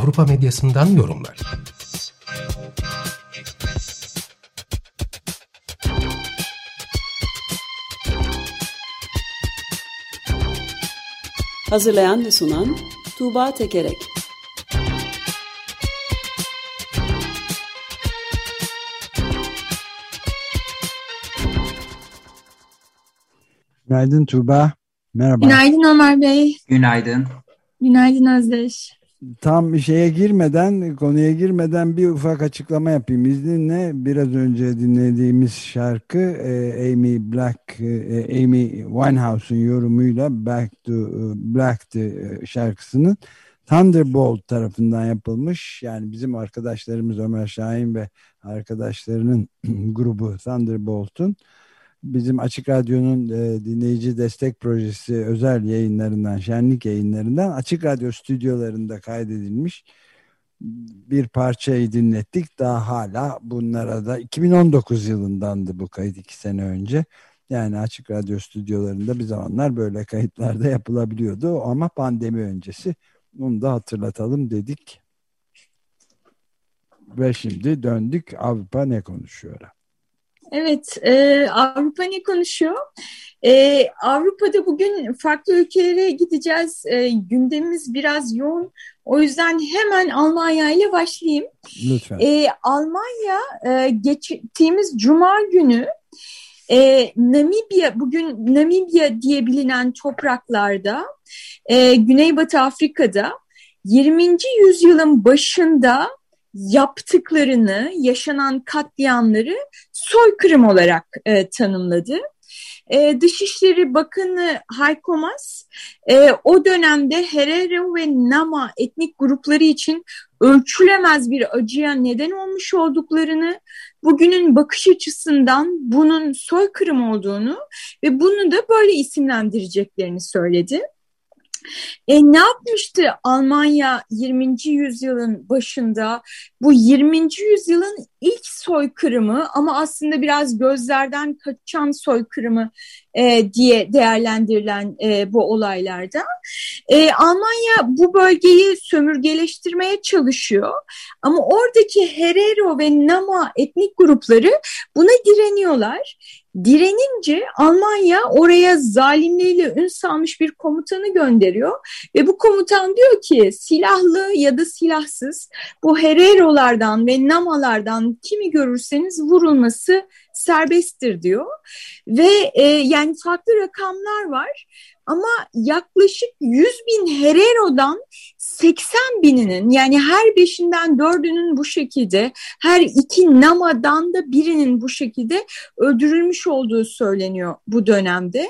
Avrupa medyasından yorumlar. Hazırlayan ve sunan Tuğba Tekerek Günaydın Tuğba. Merhaba. Günaydın Ömer Bey. Günaydın. Günaydın Özdeş. Tam şeye girmeden, konuya girmeden bir ufak açıklama yapayım. İzninle biraz önce dinlediğimiz şarkı e, Amy Black, e, Amy Winehouse'un yorumuyla Back to Black şarkısının Thunderbolt tarafından yapılmış. Yani bizim arkadaşlarımız Ömer Şahin ve arkadaşlarının grubu Thunderbolt'un bizim Açık Radyo'nun e, dinleyici destek projesi özel yayınlarından, şenlik yayınlarından Açık Radyo stüdyolarında kaydedilmiş bir parçayı dinlettik. Daha hala bunlara da 2019 yılındandı bu kayıt iki sene önce. Yani Açık Radyo stüdyolarında bir zamanlar böyle kayıtlarda yapılabiliyordu ama pandemi öncesi onu da hatırlatalım dedik. Ve şimdi döndük Avrupa ne konuşuyor? Evet, e, Avrupa ne konuşuyor? E, Avrupa'da bugün farklı ülkelere gideceğiz. E, gündemimiz biraz yoğun. O yüzden hemen Almanya ile başlayayım. Lütfen. E, Almanya e, geçtiğimiz Cuma günü e, Namibya, bugün Namibya diye bilinen topraklarda, e, Güneybatı Afrika'da 20. yüzyılın başında yaptıklarını, yaşanan katliamları soykırım olarak e, tanımladı. E, Dışişleri Bakanı Heiko Maas e, o dönemde Herero ve Nama etnik grupları için ölçülemez bir acıya neden olmuş olduklarını, bugünün bakış açısından bunun soykırım olduğunu ve bunu da böyle isimlendireceklerini söyledi. E, ne yapmıştı Almanya 20. yüzyılın başında? Bu 20. yüzyılın ilk soykırımı ama aslında biraz gözlerden kaçan soykırımı e, diye değerlendirilen e, bu olaylarda. E, Almanya bu bölgeyi sömürgeleştirmeye çalışıyor ama oradaki Herero ve Nama etnik grupları buna direniyorlar. Direnince Almanya oraya zalimliğiyle ün salmış bir komutanı gönderiyor ve bu komutan diyor ki silahlı ya da silahsız bu Hererolardan ve Namalardan kimi görürseniz vurulması serbesttir diyor. Ve e, yani farklı rakamlar var ama yaklaşık 100 bin Herero'dan 80 bininin yani her beşinden dördünün bu şekilde her iki Nama'dan da birinin bu şekilde öldürülmüş olduğu söyleniyor bu dönemde.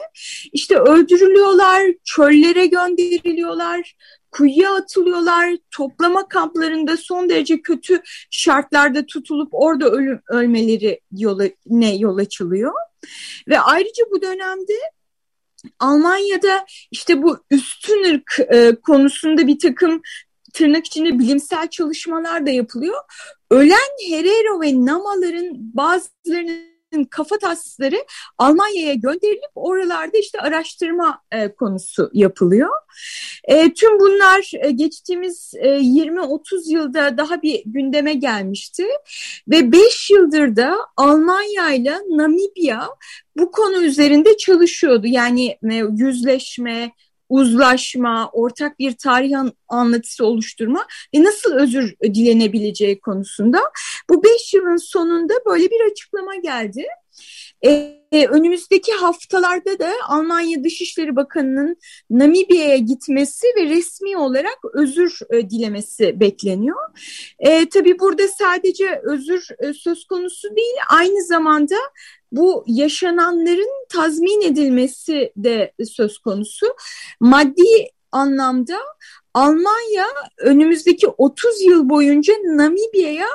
İşte öldürülüyorlar, çöllere gönderiliyorlar, kuyuya atılıyorlar, toplama kamplarında son derece kötü şartlarda tutulup orada ölüm, ölmeleri yola, ne yol açılıyor. Ve ayrıca bu dönemde Almanya'da işte bu üstün ırk e, konusunda bir takım tırnak içinde bilimsel çalışmalar da yapılıyor. Ölen Herero ve Namaların bazılarının kafa tasları Almanya'ya gönderilip oralarda işte araştırma e, konusu yapılıyor. E, tüm bunlar e, geçtiğimiz e, 20-30 yılda daha bir gündeme gelmişti ve 5 yıldır da Almanya ile Namibya bu konu üzerinde çalışıyordu. Yani e, yüzleşme, uzlaşma, ortak bir tarih anlatısı oluşturma ve nasıl özür dilenebileceği konusunda bu beş yılın sonunda böyle bir açıklama geldi. Ee, önümüzdeki haftalarda da Almanya Dışişleri Bakanı'nın Namibya'ya gitmesi ve resmi olarak özür e, dilemesi bekleniyor. E, tabii burada sadece özür e, söz konusu değil, aynı zamanda bu yaşananların tazmin edilmesi de söz konusu. Maddi anlamda Almanya önümüzdeki 30 yıl boyunca Namibya'ya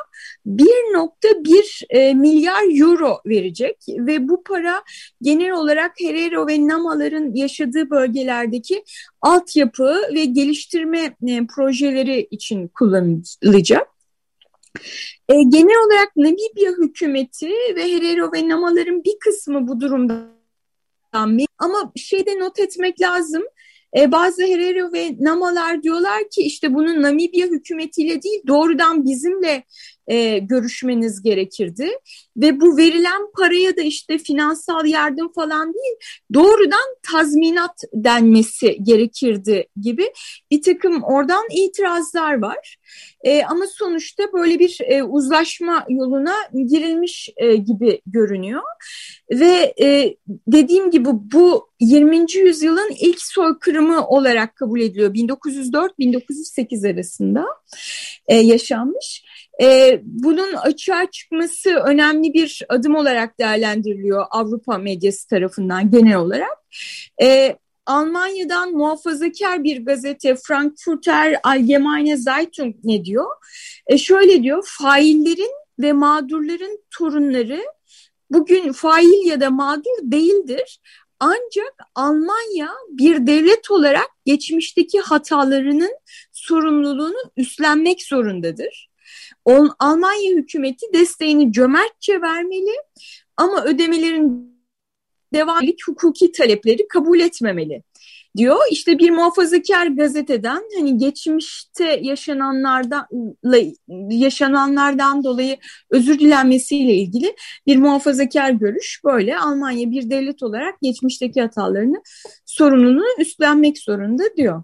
1.1 e, milyar euro verecek ve bu para genel olarak Herero ve Namaların yaşadığı bölgelerdeki altyapı ve geliştirme e, projeleri için kullanılacak. E, genel olarak Namibya hükümeti ve Herero ve Namaların bir kısmı bu durumda ama şeyde not etmek lazım. E, bazı Herero ve Namalar diyorlar ki işte bunun Namibya hükümetiyle değil doğrudan bizimle e, görüşmeniz gerekirdi. Ve bu verilen paraya da işte finansal yardım falan değil doğrudan tazminat denmesi gerekirdi gibi bir takım oradan itirazlar var. E, ama sonuçta böyle bir e, uzlaşma yoluna girilmiş e, gibi görünüyor. Ve e, dediğim gibi bu 20. yüzyılın ilk soykırımı olarak kabul ediliyor. 1904-1908 arasında e, yaşanmış. E, bunun açığa çıkması önemli bir adım olarak değerlendiriliyor Avrupa medyası tarafından genel olarak. E, Almanya'dan muhafazakar bir gazete Frankfurter Allgemeine Zeitung ne diyor? E, şöyle diyor, faillerin ve mağdurların torunları bugün fail ya da mağdur değildir. Ancak Almanya bir devlet olarak geçmişteki hatalarının sorumluluğunu üstlenmek zorundadır. Almanya hükümeti desteğini cömertçe vermeli ama ödemelerin devamlık hukuki talepleri kabul etmemeli diyor. İşte bir muhafazakar gazeteden hani geçmişte yaşananlardan yaşananlardan dolayı özür dilenmesiyle ilgili bir muhafazakar görüş böyle. Almanya bir devlet olarak geçmişteki hatalarını sorumluluğunu üstlenmek zorunda diyor.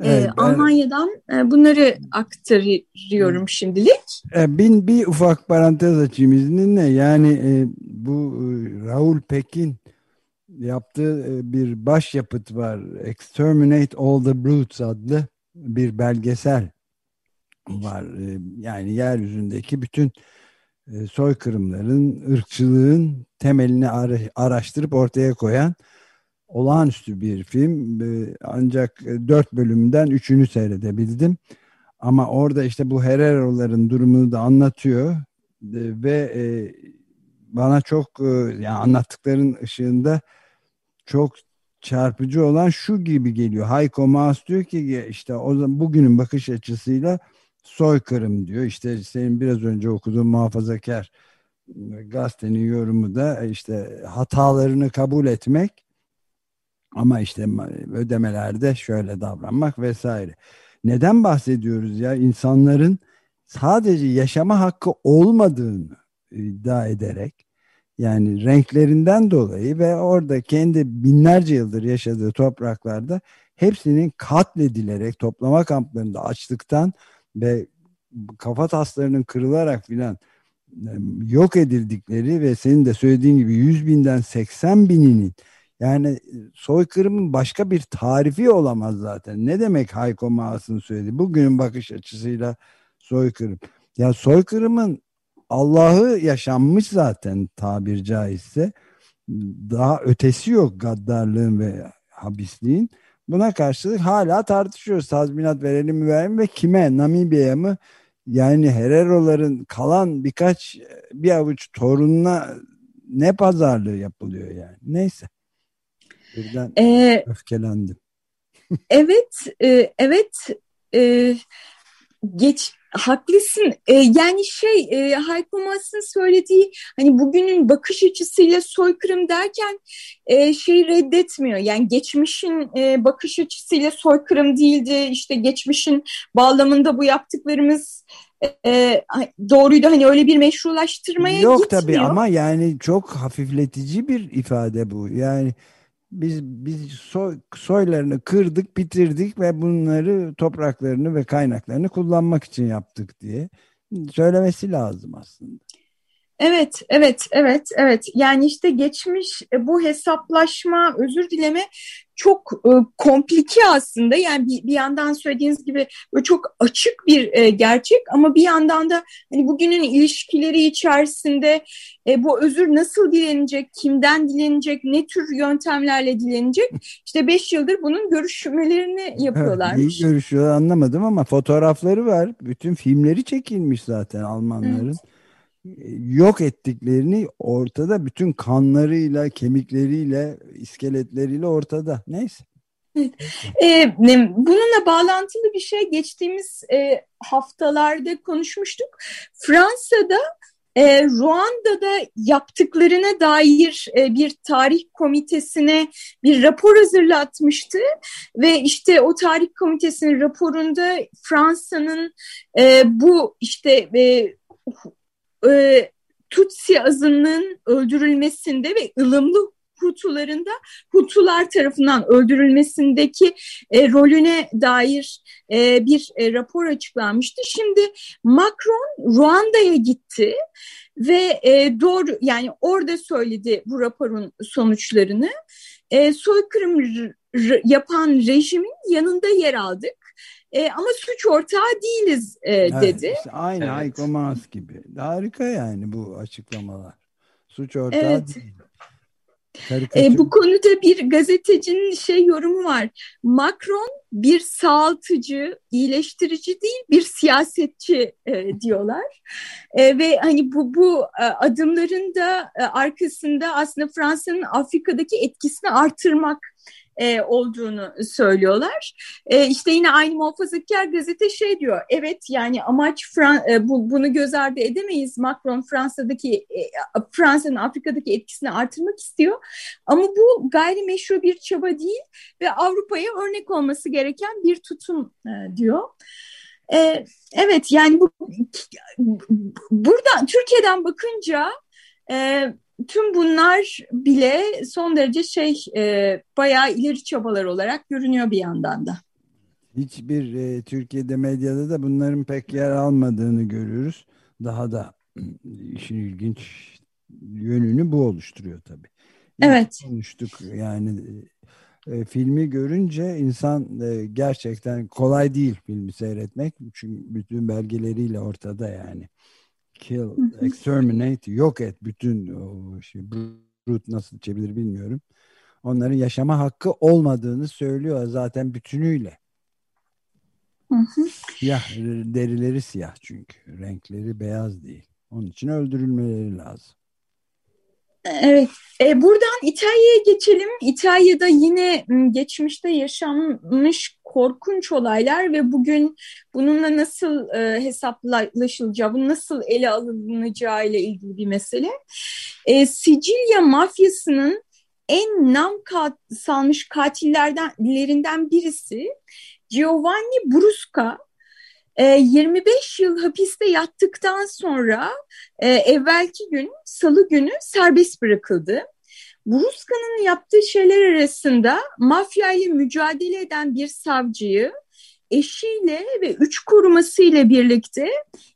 Ee, evet, Almanya'dan e, bunları aktarıyorum şimdilik. E, bin bir ufak parantez açayım izninle. Yani e, bu Raul Pekin yaptığı bir başyapıt var. Exterminate All the Brutes adlı bir belgesel var. Yani yeryüzündeki bütün soykırımların, ırkçılığın temelini araştırıp ortaya koyan olağanüstü bir film. Ancak dört bölümden üçünü seyredebildim. Ama orada işte bu Herero'ların durumunu da anlatıyor ve bana çok yani anlattıkların ışığında çok çarpıcı olan şu gibi geliyor. Hayko Maas diyor ki işte o zaman bugünün bakış açısıyla soykırım diyor. İşte senin biraz önce okuduğun muhafazakar gazetenin yorumu da işte hatalarını kabul etmek ama işte ödemelerde şöyle davranmak vesaire. Neden bahsediyoruz ya? insanların sadece yaşama hakkı olmadığını iddia ederek yani renklerinden dolayı ve orada kendi binlerce yıldır yaşadığı topraklarda hepsinin katledilerek toplama kamplarında açlıktan ve kafa taslarının kırılarak filan yok edildikleri ve senin de söylediğin gibi 100 binden 80 bininin yani soykırımın başka bir tarifi olamaz zaten. Ne demek Hayko Maas'ın söyledi? Bugünün bakış açısıyla soykırım. Ya soykırımın Allah'ı yaşanmış zaten tabir caizse. Daha ötesi yok gaddarlığın ve habisliğin. Buna karşılık hala tartışıyoruz. Tazminat verelim mi verelim ve kime? Namibya'ya mı? Yani Herero'ların kalan birkaç bir avuç torununa ne pazarlığı yapılıyor yani. Neyse. Birden ee, öfkelendim. evet, e, evet. E, geç Haklısın. E, yani şey e, Hayko Maas'ın söylediği hani bugünün bakış açısıyla soykırım derken e, şey reddetmiyor. Yani geçmişin e, bakış açısıyla soykırım değildi. İşte geçmişin bağlamında bu yaptıklarımız e, doğruydu. Hani öyle bir meşrulaştırmaya Yok gitmiyor. tabii ama yani çok hafifletici bir ifade bu. Yani biz biz soy, soylarını kırdık, bitirdik ve bunları topraklarını ve kaynaklarını kullanmak için yaptık diye söylemesi lazım aslında. Evet, evet, evet, evet. Yani işte geçmiş e, bu hesaplaşma, özür dileme çok e, komplike aslında. Yani bir, bir yandan söylediğiniz gibi çok açık bir e, gerçek ama bir yandan da hani bugünün ilişkileri içerisinde e, bu özür nasıl dilenecek, kimden dilenecek, ne tür yöntemlerle dilenecek? İşte beş yıldır bunun görüşmelerini yapıyorlarmış. Neyi görüşüyor anlamadım ama fotoğrafları var. Bütün filmleri çekilmiş zaten Almanların. Evet yok ettiklerini ortada bütün kanlarıyla, kemikleriyle, iskeletleriyle ortada. Neyse. Evet. Ee, bununla bağlantılı bir şey geçtiğimiz e, haftalarda konuşmuştuk. Fransa'da e, Ruanda'da yaptıklarına dair e, bir tarih komitesine bir rapor hazırlatmıştı ve işte o tarih komitesinin raporunda Fransa'nın e, bu işte e, e, Tutsi azınlığın öldürülmesinde ve ılımlı Hutularında Hutular tarafından öldürülmesindeki e, rolüne dair e, bir e, rapor açıklanmıştı. Şimdi Macron Ruanda'ya gitti ve e, doğru yani orada söyledi bu raporun sonuçlarını. E, soykırım yapan rejimin yanında yer aldık. E, ama suç ortağı değiliz e, dedi. Evet, işte aynı evet. Hayko Maas gibi. Harika yani bu açıklamalar. Suç ortağı evet. değil. E, bu konuda bir gazetecinin şey yorumu var. Macron bir sağaltıcı, iyileştirici değil bir siyasetçi e, diyorlar. E, ve hani bu bu e, adımların da e, arkasında aslında Fransa'nın Afrika'daki etkisini artırmak e, olduğunu söylüyorlar. E, işte yine aynı muhafazakar gazete şey diyor. Evet yani amaç Fran e, bu, bunu göz ardı edemeyiz. Macron Fransa'daki e, Fransa'nın Afrika'daki etkisini artırmak istiyor. Ama bu gayrimeşru bir çaba değil ve Avrupa'ya örnek olması gereken bir tutum e, diyor. E, evet yani bu burada Türkiye'den bakınca e, tüm bunlar bile son derece şey e, bayağı ileri çabalar olarak görünüyor bir yandan da. Hiçbir e, Türkiye'de medyada da bunların pek yer almadığını görüyoruz. Daha da işin ilginç yönünü bu oluşturuyor tabii. İlk evet. Konuştuk yani e, filmi görünce insan e, gerçekten kolay değil filmi seyretmek. Çünkü bütün belgeleriyle ortada yani kill, exterminate, yok et bütün o şey, brute nasıl çevirir bilmiyorum. Onların yaşama hakkı olmadığını söylüyor zaten bütünüyle. Hı hı. Siyah, derileri siyah çünkü. Renkleri beyaz değil. Onun için öldürülmeleri lazım. Evet, e, buradan İtalya'ya geçelim. İtalya'da yine geçmişte yaşanmış korkunç olaylar ve bugün bununla nasıl e, hesaplaşılacağı, nasıl ele alınacağı ile ilgili bir mesele. E, Sicilya mafyasının en nam kat, salmış katillerinden birisi Giovanni Brusca 25 ee, yıl hapiste yattıktan sonra e, evvelki gün salı günü serbest bırakıldı. Brusca'nın yaptığı şeyler arasında mafya ile mücadele eden bir savcıyı eşiyle ve üç korumasıyla birlikte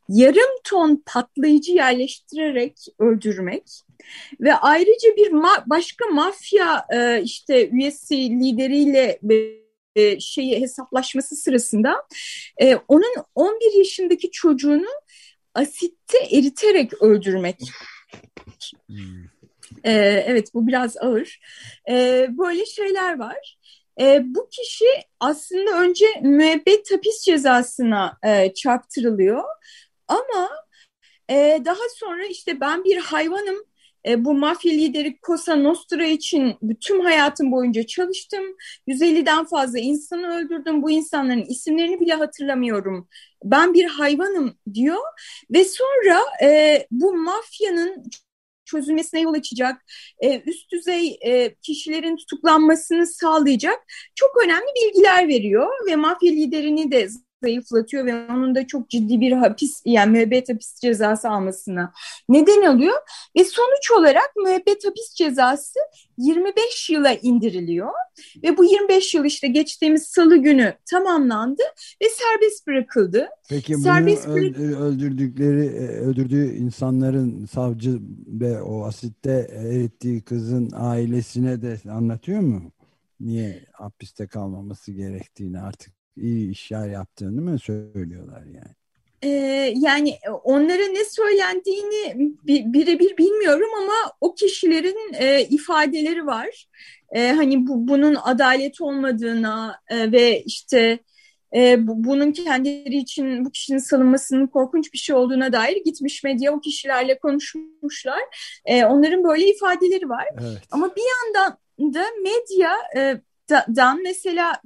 yarım ton patlayıcı yerleştirerek öldürmek ve ayrıca bir ma başka mafya e, işte üyesi lideriyle e, şeyi hesaplaşması sırasında e, onun 11 yaşındaki çocuğunu asitte eriterek öldürmek. Hmm. E, evet bu biraz ağır. E, böyle şeyler var. E, bu kişi aslında önce müebbet hapis cezasına e, çarptırılıyor. Ama e, daha sonra işte ben bir hayvanım e, bu mafya lideri Cosa Nostra için tüm hayatım boyunca çalıştım. 150'den fazla insanı öldürdüm. Bu insanların isimlerini bile hatırlamıyorum. Ben bir hayvanım diyor ve sonra e, bu mafyanın çözülmesine yol açacak, e, üst düzey e, kişilerin tutuklanmasını sağlayacak çok önemli bilgiler veriyor ve mafya liderini de zayıflatıyor ve onun da çok ciddi bir hapis yani müebbet hapis cezası almasına neden alıyor ve sonuç olarak müebbet hapis cezası 25 yıla indiriliyor ve bu 25 yıl işte geçtiğimiz salı günü tamamlandı ve serbest bırakıldı. Peki serbest bunu öldürdükleri e, öldürdüğü insanların savcı ve o asitte erittiği kızın ailesine de anlatıyor mu? Niye hapiste kalmaması gerektiğini artık iyi işler yaptığını mı söylüyorlar yani? Ee, yani onlara ne söylendiğini birebir bilmiyorum ama o kişilerin e, ifadeleri var. E, hani bu, bunun adalet olmadığına e, ve işte e, bu, bunun kendileri için bu kişinin salınmasının korkunç bir şey olduğuna dair gitmiş medya o kişilerle konuşmuşlar. E, onların böyle ifadeleri var. Evet. Ama bir yandan da medya e, dan mesela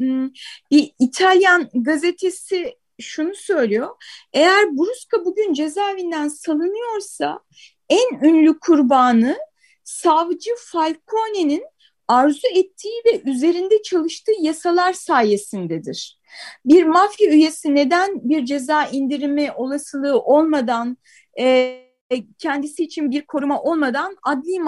bir İtalyan gazetesi şunu söylüyor. Eğer Brusca bugün cezaevinden salınıyorsa en ünlü kurbanı savcı Falcone'nin arzu ettiği ve üzerinde çalıştığı yasalar sayesindedir. Bir mafya üyesi neden bir ceza indirimi olasılığı olmadan kendisi için bir koruma olmadan adli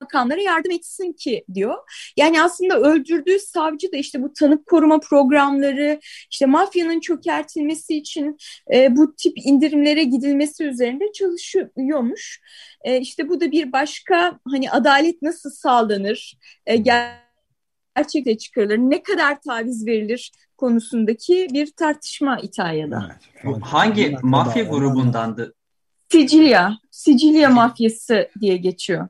makamlara yardım etsin ki diyor. Yani aslında öldürdüğü savcı da işte bu tanık koruma programları, işte mafyanın çökertilmesi için e, bu tip indirimlere gidilmesi üzerinde çalışıyormuş. E, işte bu da bir başka hani adalet nasıl sağlanır, e, gerçekte çıkarılır, ne kadar taviz verilir konusundaki bir tartışma İtalya'da. Evet, hangi mafya grubundandı? Sicilya, Sicilya mafyası diye geçiyor.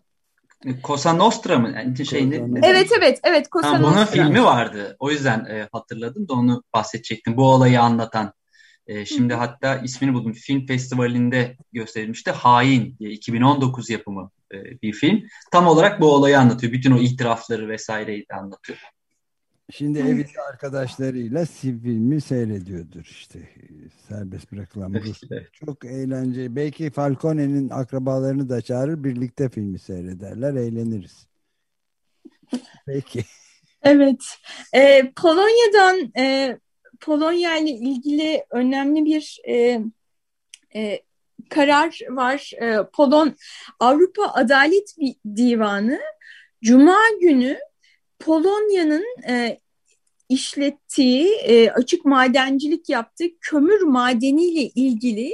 Cosa Nostra mı? Yani şey ne, Evet evet evet Cosa ha, Nostra. Bunun filmi vardı. O yüzden e, hatırladım da onu bahsedecektim. Bu olayı anlatan. E, şimdi Hı. hatta ismini buldum. Film festivalinde gösterilmişti. Hain diye 2019 yapımı e, bir film. Tam olarak bu olayı anlatıyor. Bütün o itirafları vesaireyi de anlatıyor. Şimdi evinde arkadaşlarıyla filmi seyrediyordur işte serbest bırakılan Rus. Çok eğlenceli. Belki Falcone'nin akrabalarını da çağırır birlikte filmi seyrederler eğleniriz. Peki. Evet. Ee, Polonya'dan e, Polonya ile ilgili önemli bir e, e, karar var. E, Polon Avrupa Adalet Divanı Cuma günü Polonya'nın e, işlettiği, e, açık madencilik yaptığı kömür madeniyle ilgili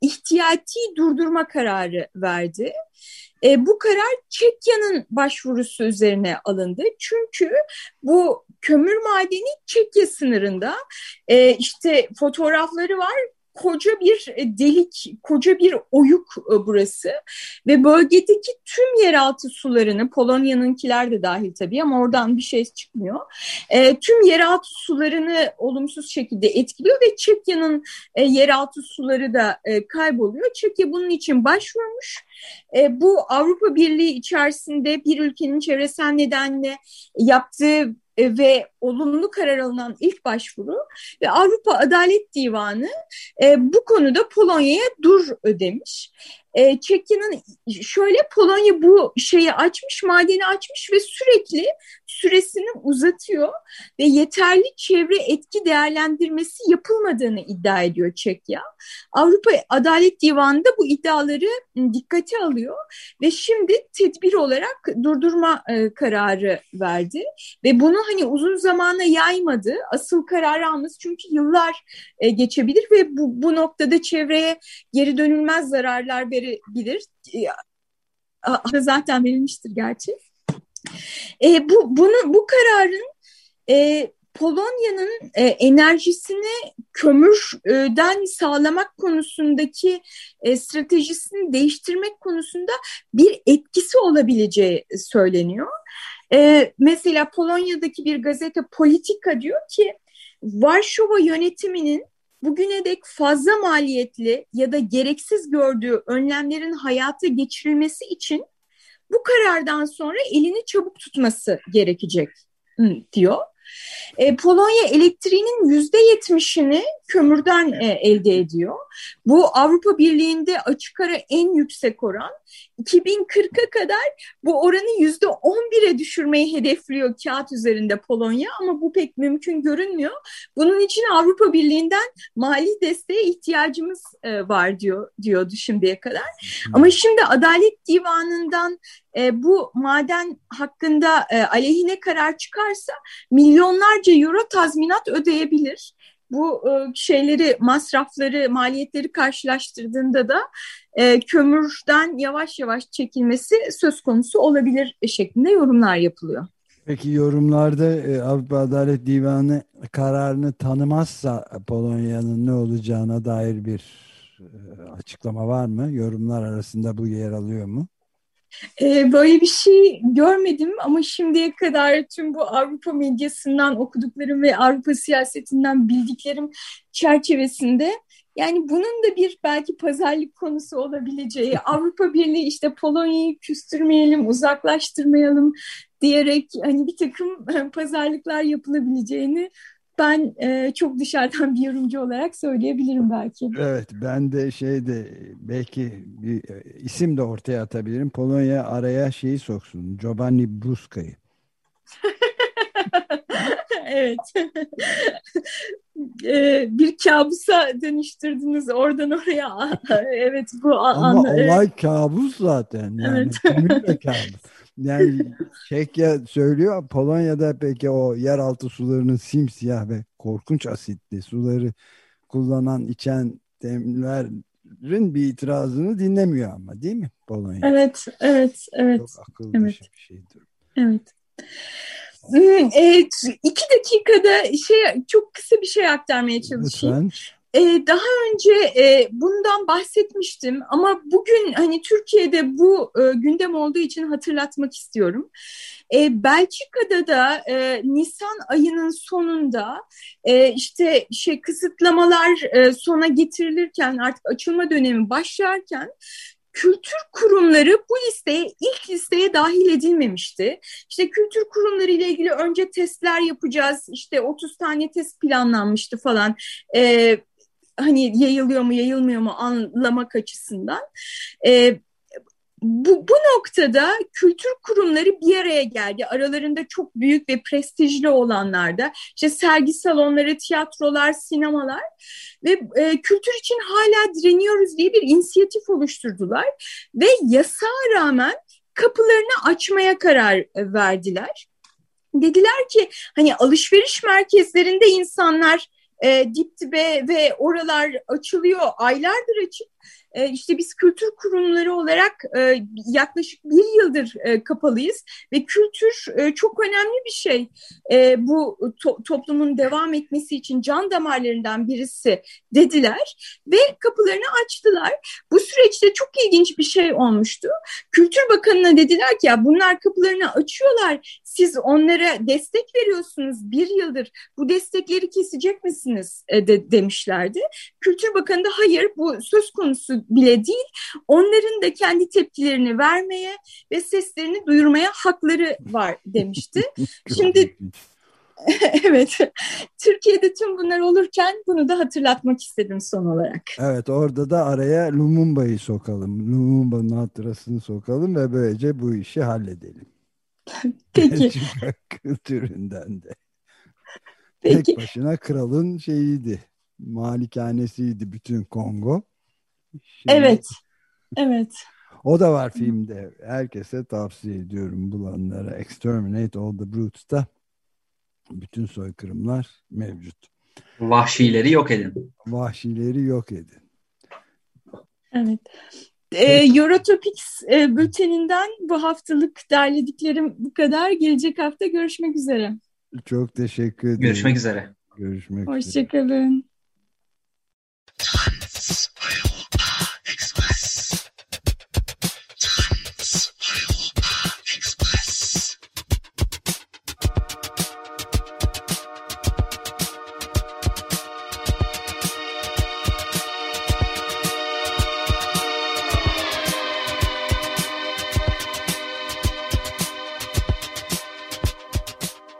ihtiyati durdurma kararı verdi. E, bu karar Çekya'nın başvurusu üzerine alındı. Çünkü bu kömür madeni Çekya sınırında e, işte fotoğrafları var koca bir e, delik, koca bir oyuk e, burası ve bölgedeki tüm yeraltı sularını, Polonya'nınkiler de dahil tabii ama oradan bir şey çıkmıyor. E, tüm yeraltı sularını olumsuz şekilde etkiliyor ve Çekya'nın e, yeraltı suları da e, kayboluyor. Çekya bunun için başvurmuş. E, bu Avrupa Birliği içerisinde bir ülkenin çevresel nedenle yaptığı ve olumlu karar alınan ilk başvuru ve Avrupa Adalet Divanı e, bu konuda Polonya'ya dur ödemiş. E, Çekya'nın şöyle Polonya bu şeyi açmış, madeni açmış ve sürekli süresini uzatıyor ve yeterli çevre etki değerlendirmesi yapılmadığını iddia ediyor Çekya. Avrupa Adalet Divanı da bu iddiaları dikkate alıyor ve şimdi tedbir olarak durdurma e, kararı verdi ve bunu hani uzun zamana yaymadı. Asıl kararı alması çünkü yıllar e, geçebilir ve bu, bu noktada çevreye geri dönülmez zararlar verebilir. E, zaten verilmiştir gerçi. E, bu bunu bu kararın e, Polonya'nın e, enerjisini kömürden sağlamak konusundaki e, stratejisini değiştirmek konusunda bir etkisi olabileceği söyleniyor. E, mesela Polonya'daki bir gazete Politika diyor ki Varşova yönetiminin bugüne dek fazla maliyetli ya da gereksiz gördüğü önlemlerin hayata geçirilmesi için bu karardan sonra elini çabuk tutması gerekecek diyor. E, Polonya elektriğinin yüzde yetmişini kömürden e, elde ediyor. Bu Avrupa Birliği'nde açık ara en yüksek oran. 2040'a kadar bu oranı yüzde 11'e düşürmeyi hedefliyor kağıt üzerinde Polonya ama bu pek mümkün görünmüyor. Bunun için Avrupa Birliği'nden mali desteğe ihtiyacımız e, var diyor diyordu şimdiye kadar. Ama şimdi Adalet Divanı'ndan e, bu maden hakkında e, aleyhine karar çıkarsa milyonlarca euro tazminat ödeyebilir. Bu e, şeyleri, masrafları, maliyetleri karşılaştırdığında da e, kömürden yavaş yavaş çekilmesi söz konusu olabilir şeklinde yorumlar yapılıyor. Peki yorumlarda e, Avrupa Adalet Divanı kararını tanımazsa Polonya'nın ne olacağına dair bir açıklama var mı? Yorumlar arasında bu yer alıyor mu? Ee, böyle bir şey görmedim ama şimdiye kadar tüm bu Avrupa medyasından okuduklarım ve Avrupa siyasetinden bildiklerim çerçevesinde yani bunun da bir belki pazarlık konusu olabileceği Avrupa Birliği işte Polonya'yı küstürmeyelim, uzaklaştırmayalım diyerek hani bir takım pazarlıklar yapılabileceğini ben e, çok dışarıdan bir yorumcu olarak söyleyebilirim belki. Evet ben de şeyde belki bir e, isim de ortaya atabilirim. Polonya araya şeyi soksun. Giovanni Brusca'yı. evet. e, bir kabusa dönüştürdünüz oradan oraya. evet bu Ama an, olay kabus zaten. Yani evet. kabus. Yani Çekya söylüyor Polonya'da peki o yeraltı sularının simsiyah ve korkunç asitli suları kullanan içen demlerin bir itirazını dinlemiyor ama değil mi Polonya? Evet, evet, evet. Çok akıllı evet. bir şeydir. Evet. Evet, iki dakikada şey çok kısa bir şey aktarmaya çalışayım. Lütfen. Ee, daha önce e, bundan bahsetmiştim ama bugün hani Türkiye'de bu e, gündem olduğu için hatırlatmak istiyorum. E, Belçika'da da e, Nisan ayının sonunda e, işte şey kısıtlamalar e, sona getirilirken artık açılma dönemi başlarken kültür kurumları bu listeye ilk listeye dahil edilmemişti. İşte kültür kurumları ile ilgili önce testler yapacağız. İşte 30 tane test planlanmıştı falan. Ee, hani yayılıyor mu yayılmıyor mu anlamak açısından. E, bu, bu noktada kültür kurumları bir araya geldi. Aralarında çok büyük ve prestijli olanlarda işte sergi salonları, tiyatrolar, sinemalar ve e, kültür için hala direniyoruz diye bir inisiyatif oluşturdular ve yasağa rağmen kapılarını açmaya karar verdiler. Dediler ki hani alışveriş merkezlerinde insanlar e, dip dibe ve oralar açılıyor. Aylardır açık e, işte biz kültür kurumları olarak e, yaklaşık bir yıldır e, kapalıyız ve kültür e, çok önemli bir şey. Bu to toplumun devam etmesi için can damarlarından birisi dediler ve kapılarını açtılar. Bu süreçte çok ilginç bir şey olmuştu. Kültür Bakanı'na dediler ki ya bunlar kapılarını açıyorlar. Siz onlara destek veriyorsunuz bir yıldır. Bu destekleri kesecek misiniz de, demişlerdi. Kültür Bakanı da hayır bu söz konusu bile değil, onların da kendi tepkilerini vermeye ve seslerini duyurmaya hakları var demişti. Şimdi evet. Türkiye'de tüm bunlar olurken bunu da hatırlatmak istedim son olarak. Evet orada da araya Lumumba'yı sokalım. Lumumba'nın hatırasını sokalım ve böylece bu işi halledelim. Peki. kültüründen de. Peki. Tek başına kralın şeyiydi. Malikanesiydi bütün Kongo. Şimdi, evet. Evet. O da var filmde. Herkese tavsiye ediyorum bulanlara. Exterminate All the Brutes'ta bütün soykırımlar mevcut. Vahşileri yok edin. Vahşileri yok edin. Evet. E, Eurotopics e, bülteninden bu haftalık derlediklerim bu kadar. Gelecek hafta görüşmek üzere. Çok teşekkür ederim. Görüşmek üzere. Görüşmek Hoşçakalın. üzere. Hoşçakalın.